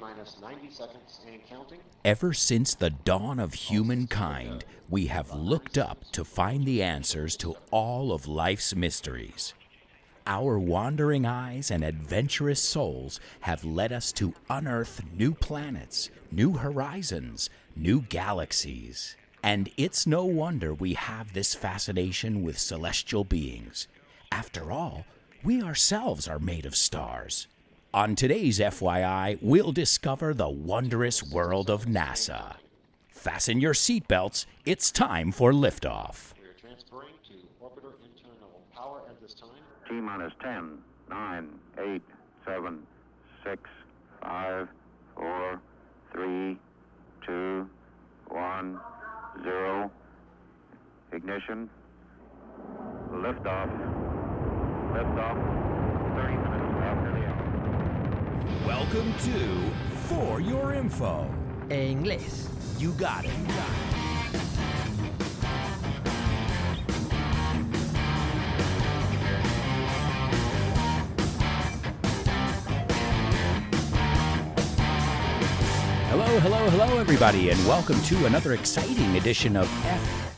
Minus 90 seconds and counting. Ever since the dawn of humankind, we have looked up to find the answers to all of life's mysteries. Our wandering eyes and adventurous souls have led us to unearth new planets, new horizons, new galaxies. And it's no wonder we have this fascination with celestial beings. After all, we ourselves are made of stars. On today's FYI, we'll discover the wondrous world of NASA. Fasten your seatbelts, it's time for liftoff. We are transferring to orbiter internal power at this time. T minus 10, 9, 8, 7, 6, 5, 4, 3, 2, 1, 0. Ignition. Liftoff. Liftoff. 30 minutes after the hour. Welcome to For Your Info. En inglés. You got it. Hello, hello, hello, everybody, and welcome to another exciting edition of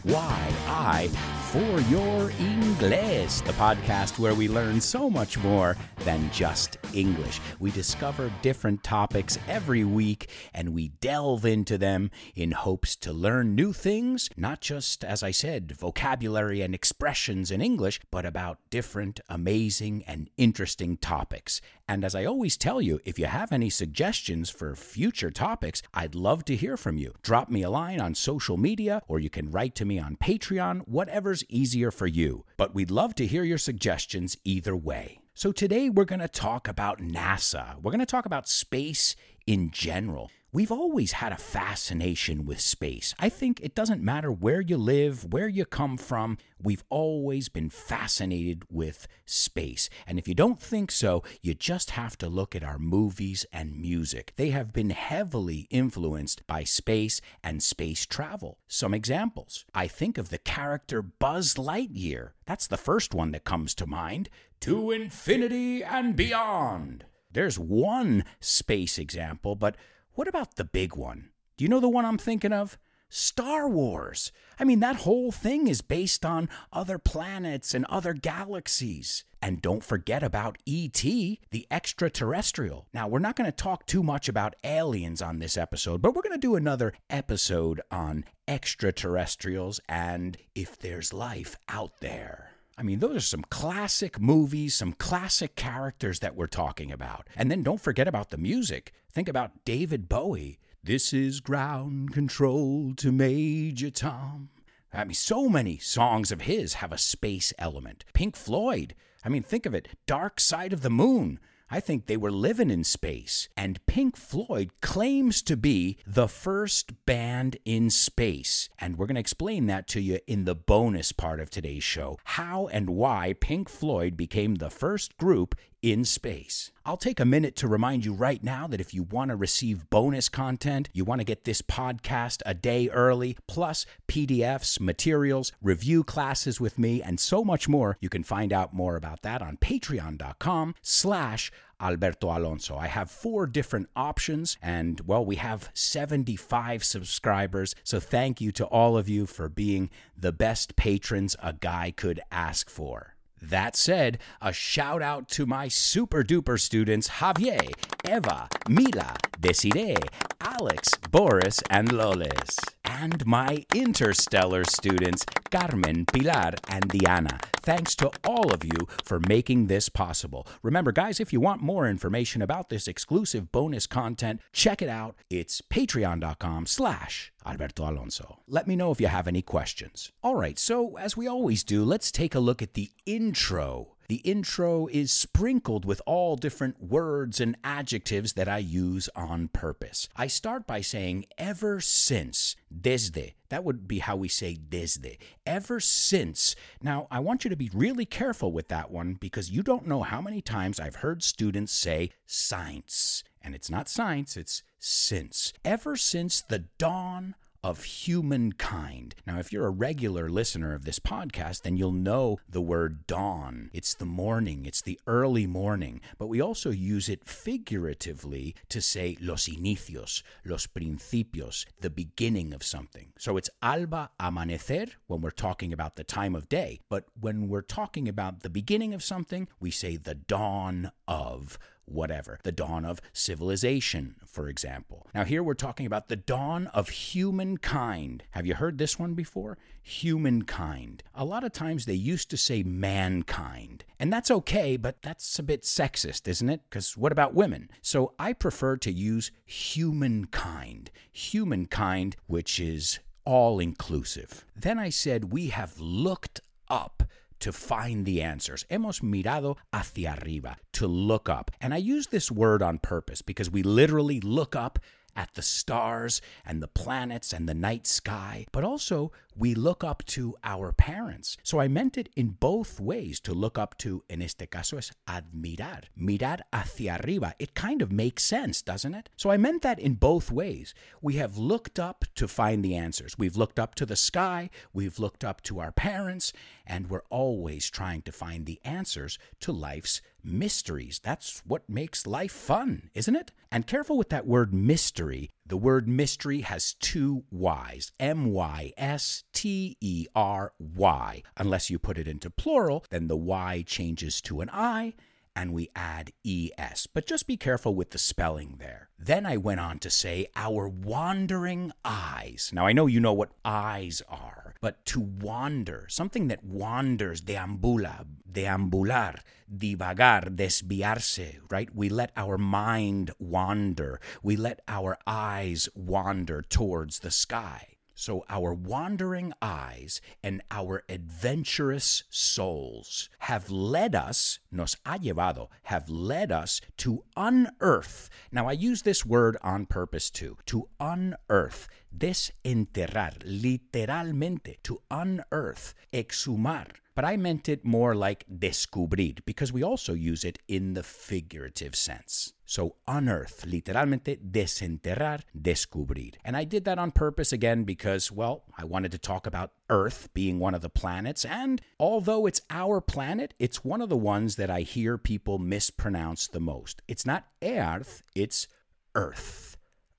FYI for Your English, the podcast where we learn so much more than just English. We discover different topics every week and we delve into them in hopes to learn new things, not just, as I said, vocabulary and expressions in English, but about different, amazing, and interesting topics. And as I always tell you, if you have any suggestions for future topics, I'd love to hear from you. Drop me a line on social media or you can write to me on Patreon, whatever's easier for you. But we'd love to hear your suggestions either way. So today we're going to talk about NASA. We're going to talk about space in general. We've always had a fascination with space. I think it doesn't matter where you live, where you come from, we've always been fascinated with space. And if you don't think so, you just have to look at our movies and music. They have been heavily influenced by space and space travel. Some examples I think of the character Buzz Lightyear. That's the first one that comes to mind. To infinity and beyond. There's one space example, but what about the big one? Do you know the one I'm thinking of? Star Wars. I mean, that whole thing is based on other planets and other galaxies. And don't forget about E.T., the extraterrestrial. Now, we're not going to talk too much about aliens on this episode, but we're going to do another episode on extraterrestrials and if there's life out there. I mean, those are some classic movies, some classic characters that we're talking about. And then don't forget about the music. Think about David Bowie. This is ground control to Major Tom. I mean, so many songs of his have a space element. Pink Floyd. I mean, think of it Dark Side of the Moon. I think they were living in space. And Pink Floyd claims to be the first band in space. And we're going to explain that to you in the bonus part of today's show how and why Pink Floyd became the first group in space. I'll take a minute to remind you right now that if you want to receive bonus content, you want to get this podcast a day early, plus PDFs, materials, review classes with me, and so much more, you can find out more about that on patreon.com slash Alberto Alonso. I have four different options, and well, we have 75 subscribers. So thank you to all of you for being the best patrons a guy could ask for. That said, a shout out to my super duper students Javier, Eva, Mila, Desiree, Alex, Boris, and Lolis. And my interstellar students Carmen, Pilar, and Diana. Thanks to all of you for making this possible. Remember, guys, if you want more information about this exclusive bonus content, check it out. It's patreon.com slash Alberto Alonso. Let me know if you have any questions. All right, so as we always do, let's take a look at the intro. The intro is sprinkled with all different words and adjectives that I use on purpose. I start by saying ever since, desde. That would be how we say desde. Ever since. Now, I want you to be really careful with that one because you don't know how many times I've heard students say science. And it's not science, it's since. Ever since the dawn of humankind. Now, if you're a regular listener of this podcast, then you'll know the word dawn. It's the morning, it's the early morning, but we also use it figuratively to say los inicios, los principios, the beginning of something. So it's alba amanecer when we're talking about the time of day, but when we're talking about the beginning of something, we say the dawn of whatever. The dawn of civilization, for example. Now, here we're talking about the dawn of humankind. Have you heard this one before? Humankind. A lot of times they used to say mankind. And that's okay, but that's a bit sexist, isn't it? Because what about women? So I prefer to use humankind. Humankind, which is all inclusive. Then I said, We have looked up to find the answers. Hemos mirado hacia arriba, to look up. And I use this word on purpose because we literally look up at the stars and the planets and the night sky, but also we look up to our parents. So I meant it in both ways to look up to, en este caso es admirar, mirar hacia arriba. It kind of makes sense, doesn't it? So I meant that in both ways. We have looked up to find the answers. We've looked up to the sky, we've looked up to our parents, and we're always trying to find the answers to life's mysteries. That's what makes life fun, isn't it? And careful with that word mystery. The word mystery has two Y's M Y S T E R Y. Unless you put it into plural, then the Y changes to an I and we add ES. But just be careful with the spelling there. Then I went on to say our wandering eyes. Now I know you know what eyes are, but to wander, something that wanders, deambula, deambular, divagar, desviarse, right? We let our mind wander. We let our eyes wander towards the sky. So our wandering eyes and our adventurous souls have led us, nos ha llevado, have led us to unearth. Now I use this word on purpose too, to unearth, desenterrar, literalmente, to unearth, exhumar but I meant it more like descubrir because we also use it in the figurative sense. So unearth, literalmente desenterrar, descubrir. And I did that on purpose again because, well, I wanted to talk about Earth being one of the planets. And although it's our planet, it's one of the ones that I hear people mispronounce the most. It's not Earth, it's Earth.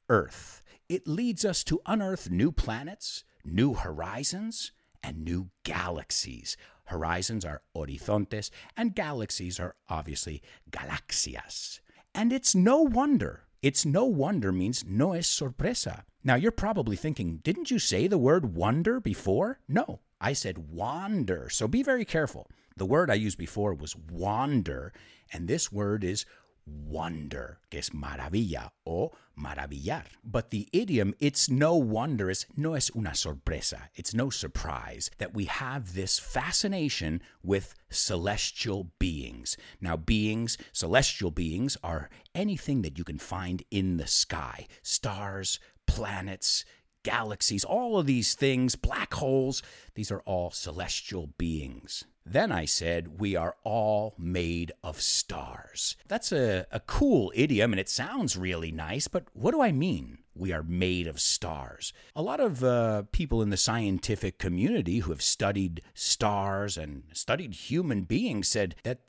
Earth. It leads us to unearth new planets, new horizons, and new galaxies. Horizons are horizontes, and galaxies are obviously galaxias. And it's no wonder. It's no wonder means no es sorpresa. Now you're probably thinking, didn't you say the word wonder before? No, I said wander. So be very careful. The word I used before was wander, and this word is wonder, que es maravilla o maravillar. But the idiom, it's no wonder, is no es una sorpresa. It's no surprise that we have this fascination with celestial beings. Now, beings, celestial beings, are anything that you can find in the sky stars, planets, galaxies, all of these things, black holes, these are all celestial beings. Then I said, We are all made of stars. That's a, a cool idiom and it sounds really nice, but what do I mean? We are made of stars. A lot of uh, people in the scientific community who have studied stars and studied human beings said that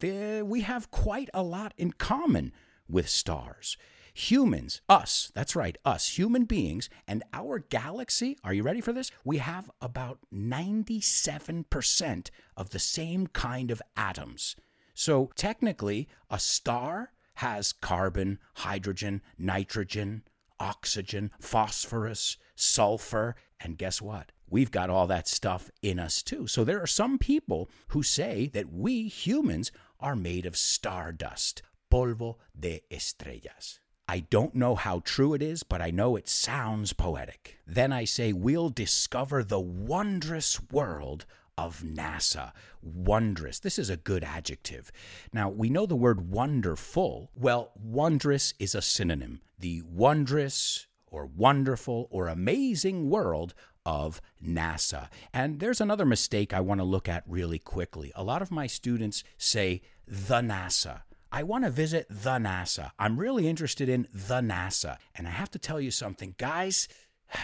we have quite a lot in common with stars humans, us, that's right, us, human beings, and our galaxy, are you ready for this? We have about 97% of the same kind of atoms. So technically, a star has carbon, hydrogen, nitrogen, oxygen, phosphorus, sulfur, and guess what? We've got all that stuff in us too. So there are some people who say that we humans are made of stardust, polvo de estrellas. I don't know how true it is, but I know it sounds poetic. Then I say, we'll discover the wondrous world of NASA. Wondrous. This is a good adjective. Now, we know the word wonderful. Well, wondrous is a synonym. The wondrous or wonderful or amazing world of NASA. And there's another mistake I want to look at really quickly. A lot of my students say the NASA. I want to visit the NASA. I'm really interested in the NASA. And I have to tell you something, guys.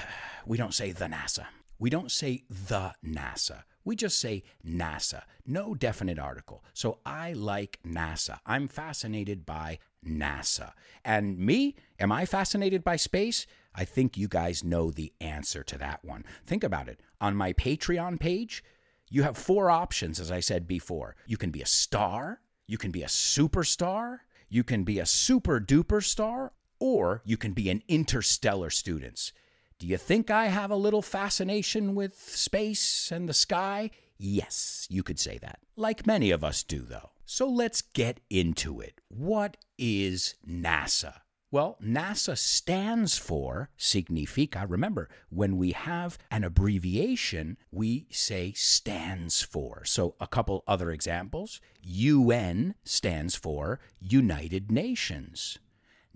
we don't say the NASA. We don't say the NASA. We just say NASA. No definite article. So I like NASA. I'm fascinated by NASA. And me, am I fascinated by space? I think you guys know the answer to that one. Think about it. On my Patreon page, you have four options, as I said before. You can be a star, you can be a superstar, you can be a super duper star, or you can be an interstellar student. Do you think I have a little fascination with space and the sky? Yes, you could say that. Like many of us do, though. So let's get into it. What is NASA? Well, NASA stands for, significa. Remember, when we have an abbreviation, we say stands for. So, a couple other examples UN stands for United Nations.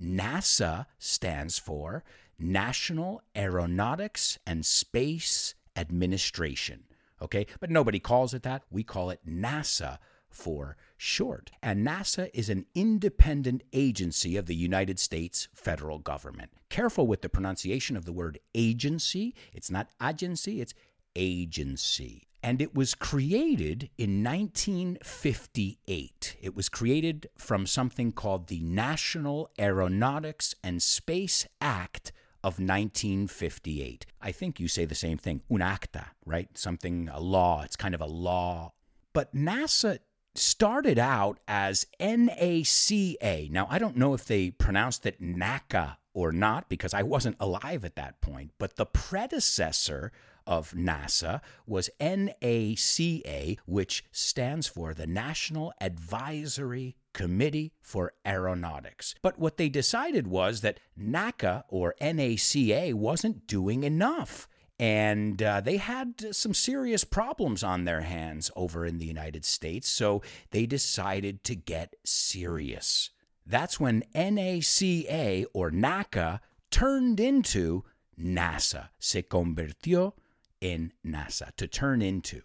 NASA stands for National Aeronautics and Space Administration. Okay, but nobody calls it that. We call it NASA for short. And NASA is an independent agency of the United States federal government. Careful with the pronunciation of the word agency. It's not agency, it's agency. And it was created in 1958. It was created from something called the National Aeronautics and Space Act of 1958. I think you say the same thing, un acta, right? Something, a law. It's kind of a law. But NASA started out as NACA. Now, I don't know if they pronounced it NACA or not because I wasn't alive at that point, but the predecessor of NASA was NACA, which stands for the National Advisory Committee for Aeronautics. But what they decided was that NACA or NACA wasn't doing enough and uh, they had some serious problems on their hands over in the United States, so they decided to get serious. That's when NACA or NACA turned into NASA, se convirtió en NASA, to turn into.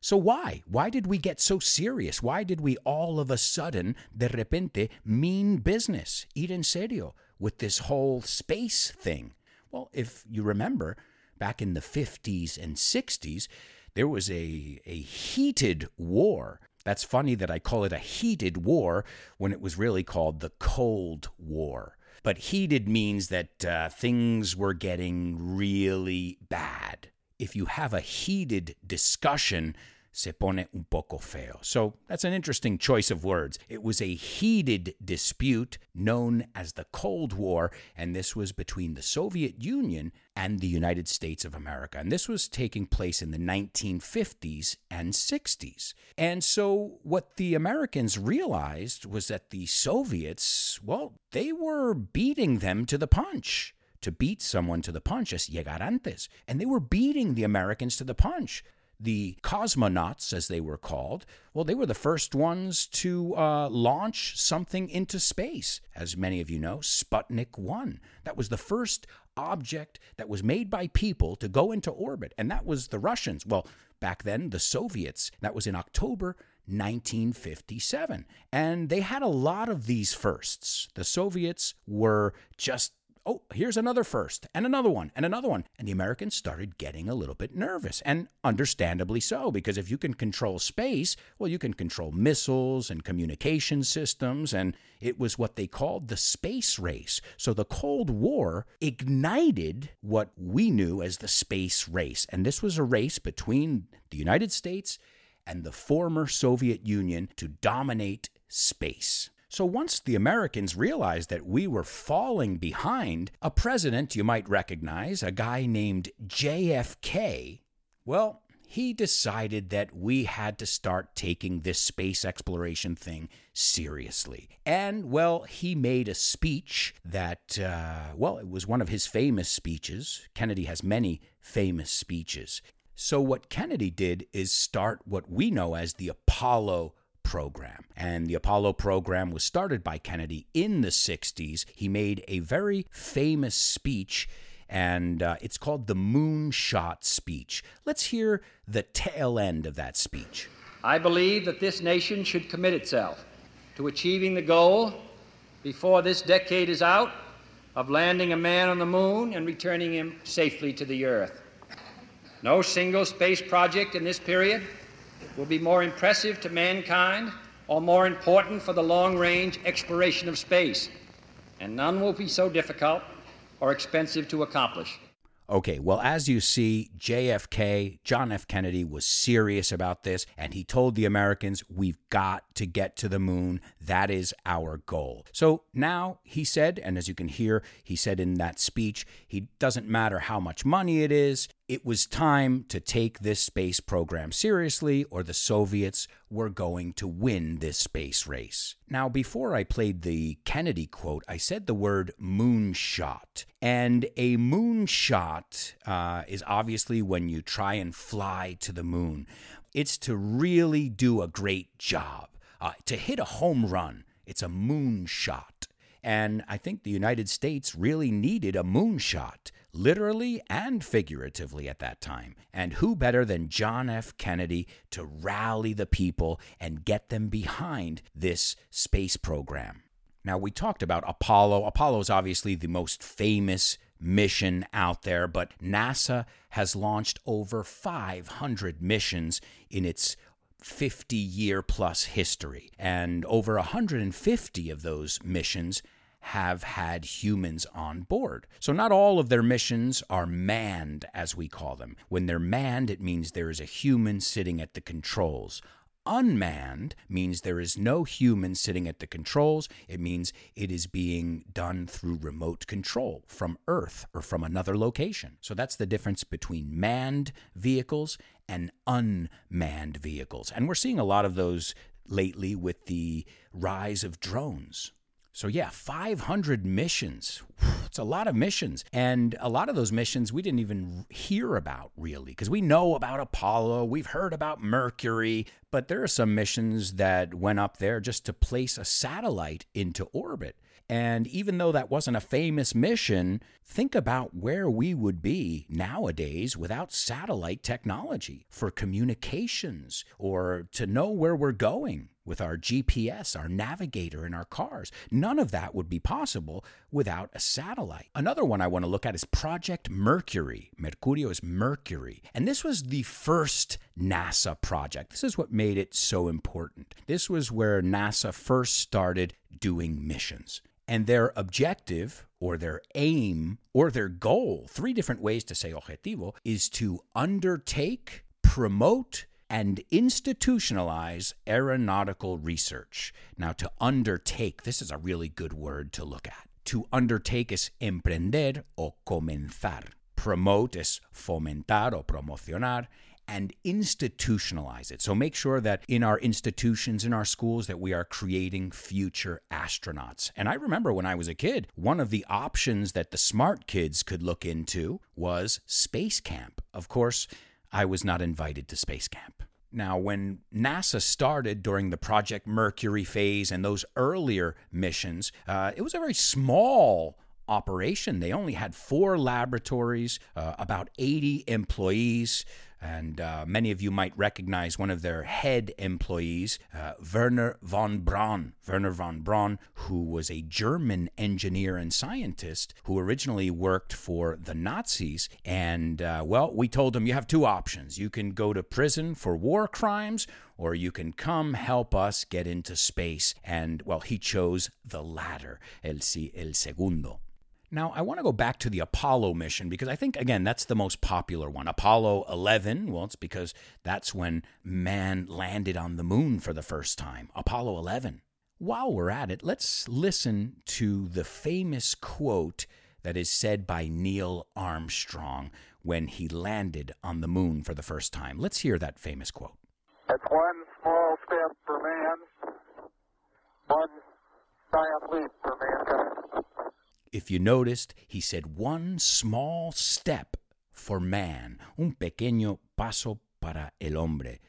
So why? Why did we get so serious? Why did we all of a sudden, de repente, mean business, ir en serio, with this whole space thing? Well, if you remember, back in the 50s and 60s, there was a, a heated war. That's funny that I call it a heated war when it was really called the Cold War. But heated means that uh, things were getting really bad. If you have a heated discussion, se pone un poco feo. So that's an interesting choice of words. It was a heated dispute known as the Cold War, and this was between the Soviet Union and the United States of America. And this was taking place in the 1950s and 60s. And so what the Americans realized was that the Soviets, well, they were beating them to the punch to beat someone to the punch es llegar antes. And they were beating the Americans to the punch the cosmonauts, as they were called, well, they were the first ones to uh, launch something into space. As many of you know, Sputnik 1. That was the first object that was made by people to go into orbit, and that was the Russians. Well, back then, the Soviets. That was in October 1957. And they had a lot of these firsts. The Soviets were just oh, here's another first, and another one, and another one. And the Americans started getting a little bit nervous, and understandably so, because if you can control space, well, you can control missiles and communication systems, and it was what they called the space race. So the Cold War ignited what we knew as the space race, and this was a race between the United States and the former Soviet Union to dominate space. So once the Americans realized that we were falling behind, a president you might recognize, a guy named JFK, well, he decided that we had to start taking this space exploration thing seriously. And, well, he made a speech that, uh, well, it was one of his famous speeches. Kennedy has many famous speeches. So, what Kennedy did is start what we know as the Apollo program. And the Apollo program was started by Kennedy in the 60s. He made a very famous speech and uh, it's called the Moonshot Speech. Let's hear the tail end of that speech. I believe that this nation should commit itself to achieving the goal before this decade is out of landing a man on the moon and returning him safely to the Earth. No single space project in this period will be more impressive to mankind or more important for the long range exploration of space, and none will be so difficult or expensive to accomplish. Okay, well, as you see, JFK, John F. Kennedy, was serious about this, and he told the Americans, we've got to get to the moon. That is our goal. So now he said, and as you can hear, he said in that speech, he doesn't matter how much money it is, it was time to take this space program seriously, or the Soviets were going to win this space race. Now, before I played the Kennedy quote, I said the word moonshot. And a moonshot uh, is obviously when you try and fly to the moon, it's to really do a great job, uh, to hit a home run. It's a moonshot. And I think the United States really needed a moonshot literally and figuratively at that time. And who better than John F. Kennedy to rally the people and get them behind this space program? Now, we talked about Apollo. Apollo is obviously the most famous mission out there, but NASA has launched over 500 missions in its 50 year plus history. And over 150 of those missions have had humans on board. So, not all of their missions are manned, as we call them. When they're manned, it means there is a human sitting at the controls. Unmanned means there is no human sitting at the controls. It means it is being done through remote control from Earth or from another location. So that's the difference between manned vehicles and unmanned vehicles. And we're seeing a lot of those lately with the rise of drones. So, yeah, 500 missions. It's a lot of missions. And a lot of those missions we didn't even hear about really, because we know about Apollo, we've heard about Mercury, but there are some missions that went up there just to place a satellite into orbit. And even though that wasn't a famous mission, think about where we would be nowadays without satellite technology for communications or to know where we're going with our GPS, our navigator in our cars. None of that would be possible without a satellite. Another one I want to look at is Project Mercury. Mercurio is Mercury. And this was the first NASA project. This is what made it so important. This was where NASA first started doing missions and their objective or their aim or their goal, three different ways to say objetivo, is to undertake, promote, and institutionalize aeronautical research. Now, to undertake, this is a really good word to look at. To undertake is emprender o comenzar. Promote is fomentar o promocionar and institutionalize it. So make sure that in our institutions, in our schools, that we are creating future astronauts. And I remember when I was a kid, one of the options that the smart kids could look into was space camp. Of course, I was not invited to space camp. Now, when NASA started during the Project Mercury phase and those earlier missions, uh, it was a very small operation. They only had four laboratories, uh, about 80 employees. And uh, many of you might recognize one of their head employees, uh, Wernher von Braun. Wernher von Braun, who was a German engineer and scientist who originally worked for the Nazis. And, uh, well, we told him you have two options. You can go to prison for war crimes, or you can come help us get into space. And, well, he chose the latter, el, el segundo. Now, I want to go back to the Apollo mission because I think, again, that's the most popular one. Apollo 11, well, it's because that's when man landed on the moon for the first time. Apollo 11. While we're at it, let's listen to the famous quote that is said by Neil Armstrong when he landed on the moon for the first time. Let's hear that famous quote. It's one small step for man, one giant leap for mankind. If you noticed, he said one small step for man, un pequeño paso para el hombre,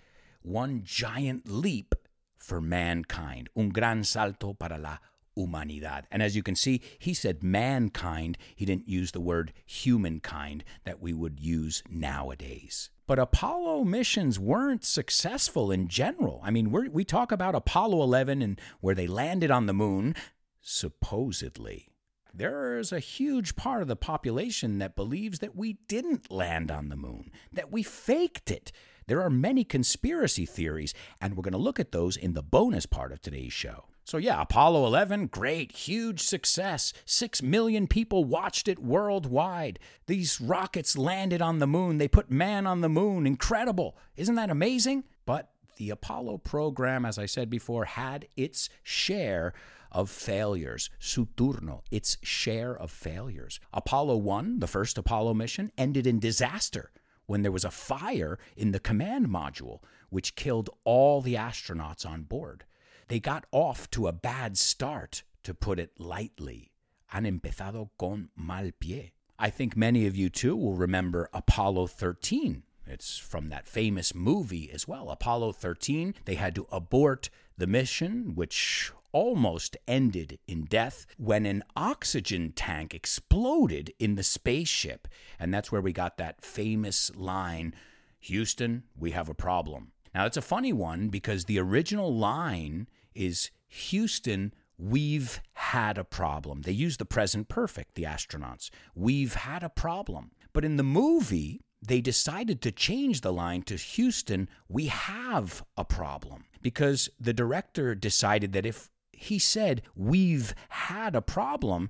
one giant leap for mankind, un gran salto para la humanidad. And as you can see, he said mankind. He didn't use the word humankind that we would use nowadays. But Apollo missions weren't successful in general. I mean, we talk about Apollo 11 and where they landed on the moon, supposedly. There's a huge part of the population that believes that we didn't land on the moon, that we faked it. There are many conspiracy theories, and we're going to look at those in the bonus part of today's show. So, yeah, Apollo 11, great, huge success. Six million people watched it worldwide. These rockets landed on the moon. They put man on the moon. Incredible. Isn't that amazing? But the Apollo program, as I said before, had its share of failures. Su turno, its share of failures. Apollo 1, the first Apollo mission, ended in disaster when there was a fire in the command module, which killed all the astronauts on board. They got off to a bad start, to put it lightly. Han empezado con mal pie. I think many of you too will remember Apollo 13. It's from that famous movie as well. Apollo 13, they had to abort the mission, which almost ended in death when an oxygen tank exploded in the spaceship. And that's where we got that famous line Houston, we have a problem. Now, it's a funny one because the original line is Houston, we've had a problem. They use the present perfect, the astronauts. We've had a problem. But in the movie, they decided to change the line to Houston, we have a problem. Because the director decided that if he said, we've had a problem,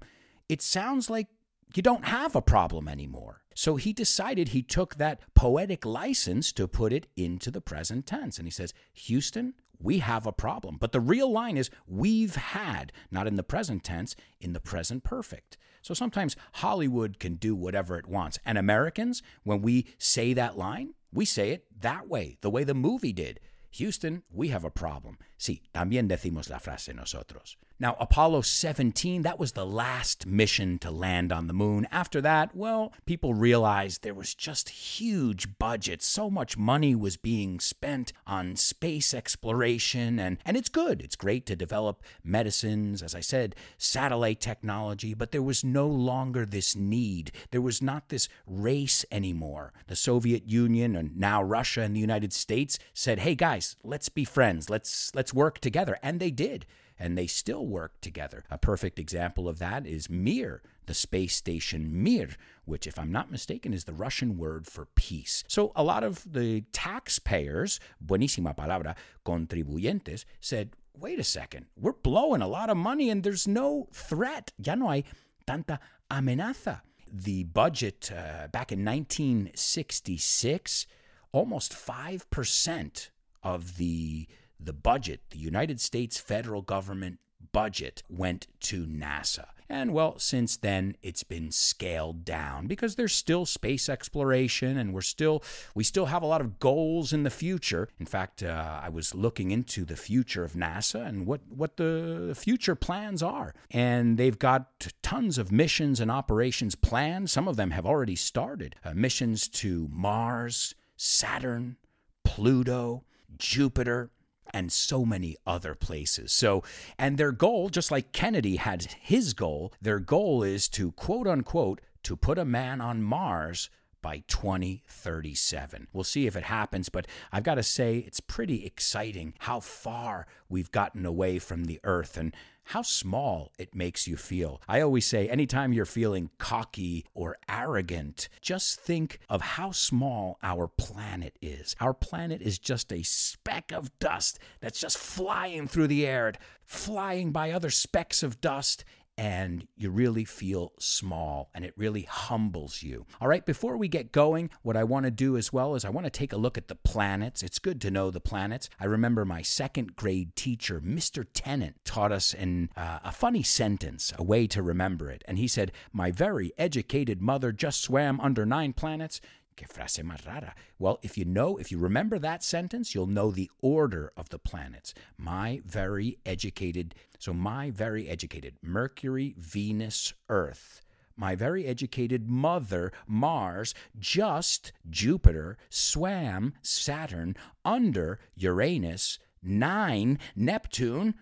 it sounds like you don't have a problem anymore. So he decided he took that poetic license to put it into the present tense. And he says, Houston, we have a problem. But the real line is, we've had, not in the present tense, in the present perfect. So sometimes Hollywood can do whatever it wants. And Americans, when we say that line, we say it that way, the way the movie did. Houston, we have a problem. Sí, también decimos la frase nosotros. Now, Apollo 17, that was the last mission to land on the moon. After that, well, people realized there was just huge budgets. So much money was being spent on space exploration, and, and it's good. It's great to develop medicines, as I said, satellite technology, but there was no longer this need. There was not this race anymore. The Soviet Union and now Russia and the United States said, hey guys, let's be friends. Let's, let's work together. And they did and they still work together. A perfect example of that is Mir, the space station Mir, which, if I'm not mistaken, is the Russian word for peace. So a lot of the taxpayers, buenísima palabra, contribuyentes, said, wait a second, we're blowing a lot of money and there's no threat. Ya no hay tanta amenaza. The budget uh, back in 1966, almost 5% of the the budget, the United States federal government budget, went to NASA. And well, since then it's been scaled down because there's still space exploration and we're still we still have a lot of goals in the future. In fact, uh, I was looking into the future of NASA and what what the future plans are. And they've got tons of missions and operations planned. Some of them have already started. Uh, missions to Mars, Saturn, Pluto, Jupiter, and so many other places. So, and their goal, just like Kennedy had his goal, their goal is to quote unquote, to put a man on Mars by 2037. We'll see if it happens, but I've got to say it's pretty exciting how far we've gotten away from the Earth and how small it makes you feel. I always say, anytime you're feeling cocky or arrogant, just think of how small our planet is. Our planet is just a speck of dust that's just flying through the air, flying by other specks of dust, and you really feel small and it really humbles you. All right, before we get going, what I want to do as well is I want to take a look at the planets. It's good to know the planets. I remember my second grade teacher, Mr. Tennant, taught us in uh, a funny sentence, a way to remember it. And he said, My very educated mother just swam under nine planets. Que frase más rara. Well, if you know, if you remember that sentence, you'll know the order of the planets. My very educated, so my very educated Mercury, Venus, Earth. My very educated mother, Mars, just Jupiter, swam Saturn under Uranus, nine Neptune,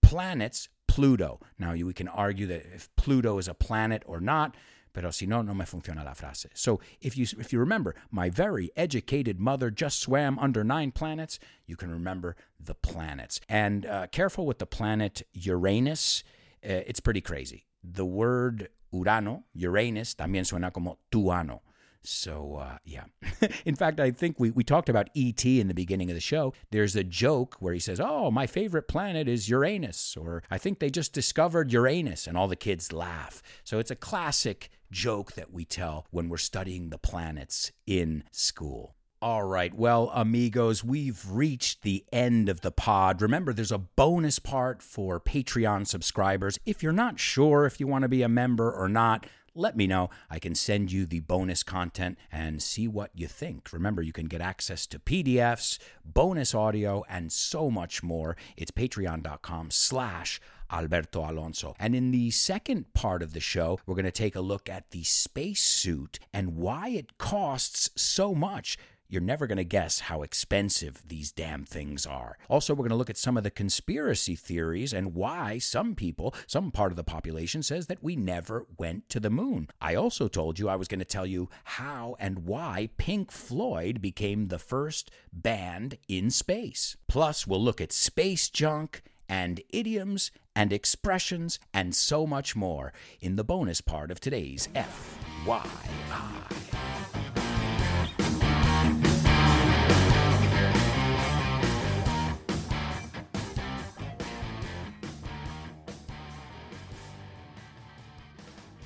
planets, Pluto. Now, we can argue that if Pluto is a planet or not, pero si no, no me funciona la frase. So if you, if you remember, my very educated mother just swam under nine planets, you can remember the planets. And uh, careful with the planet Uranus. Uh, it's pretty crazy. the word Urano, Uranus, también suena como tuano. So, uh, yeah. in fact, I think we, we talked about E.T. in the beginning of the show. There's a joke where he says, Oh, my favorite planet is Uranus, or I think they just discovered Uranus, and all the kids laugh. So it's a classic joke that we tell when we're studying the planets in school. All right. Well, amigos, we've reached the end of the pod. Remember, there's a bonus part for Patreon subscribers. If you're not sure if you want to be a member or not, let me know. I can send you the bonus content and see what you think. Remember, you can get access to PDFs, bonus audio, and so much more. It's patreon.com slash Alberto Alonso. And in the second part of the show, we're going to take a look at the spacesuit and why it costs so much. You're never going to guess how expensive these damn things are. Also, we're going to look at some of the conspiracy theories and why some people, some part of the population, says that we never went to the moon. I also told you I was going to tell you how and why Pink Floyd became the first band in space. Plus, we'll look at space junk and idioms and expressions and so much more in the bonus part of today's FYI.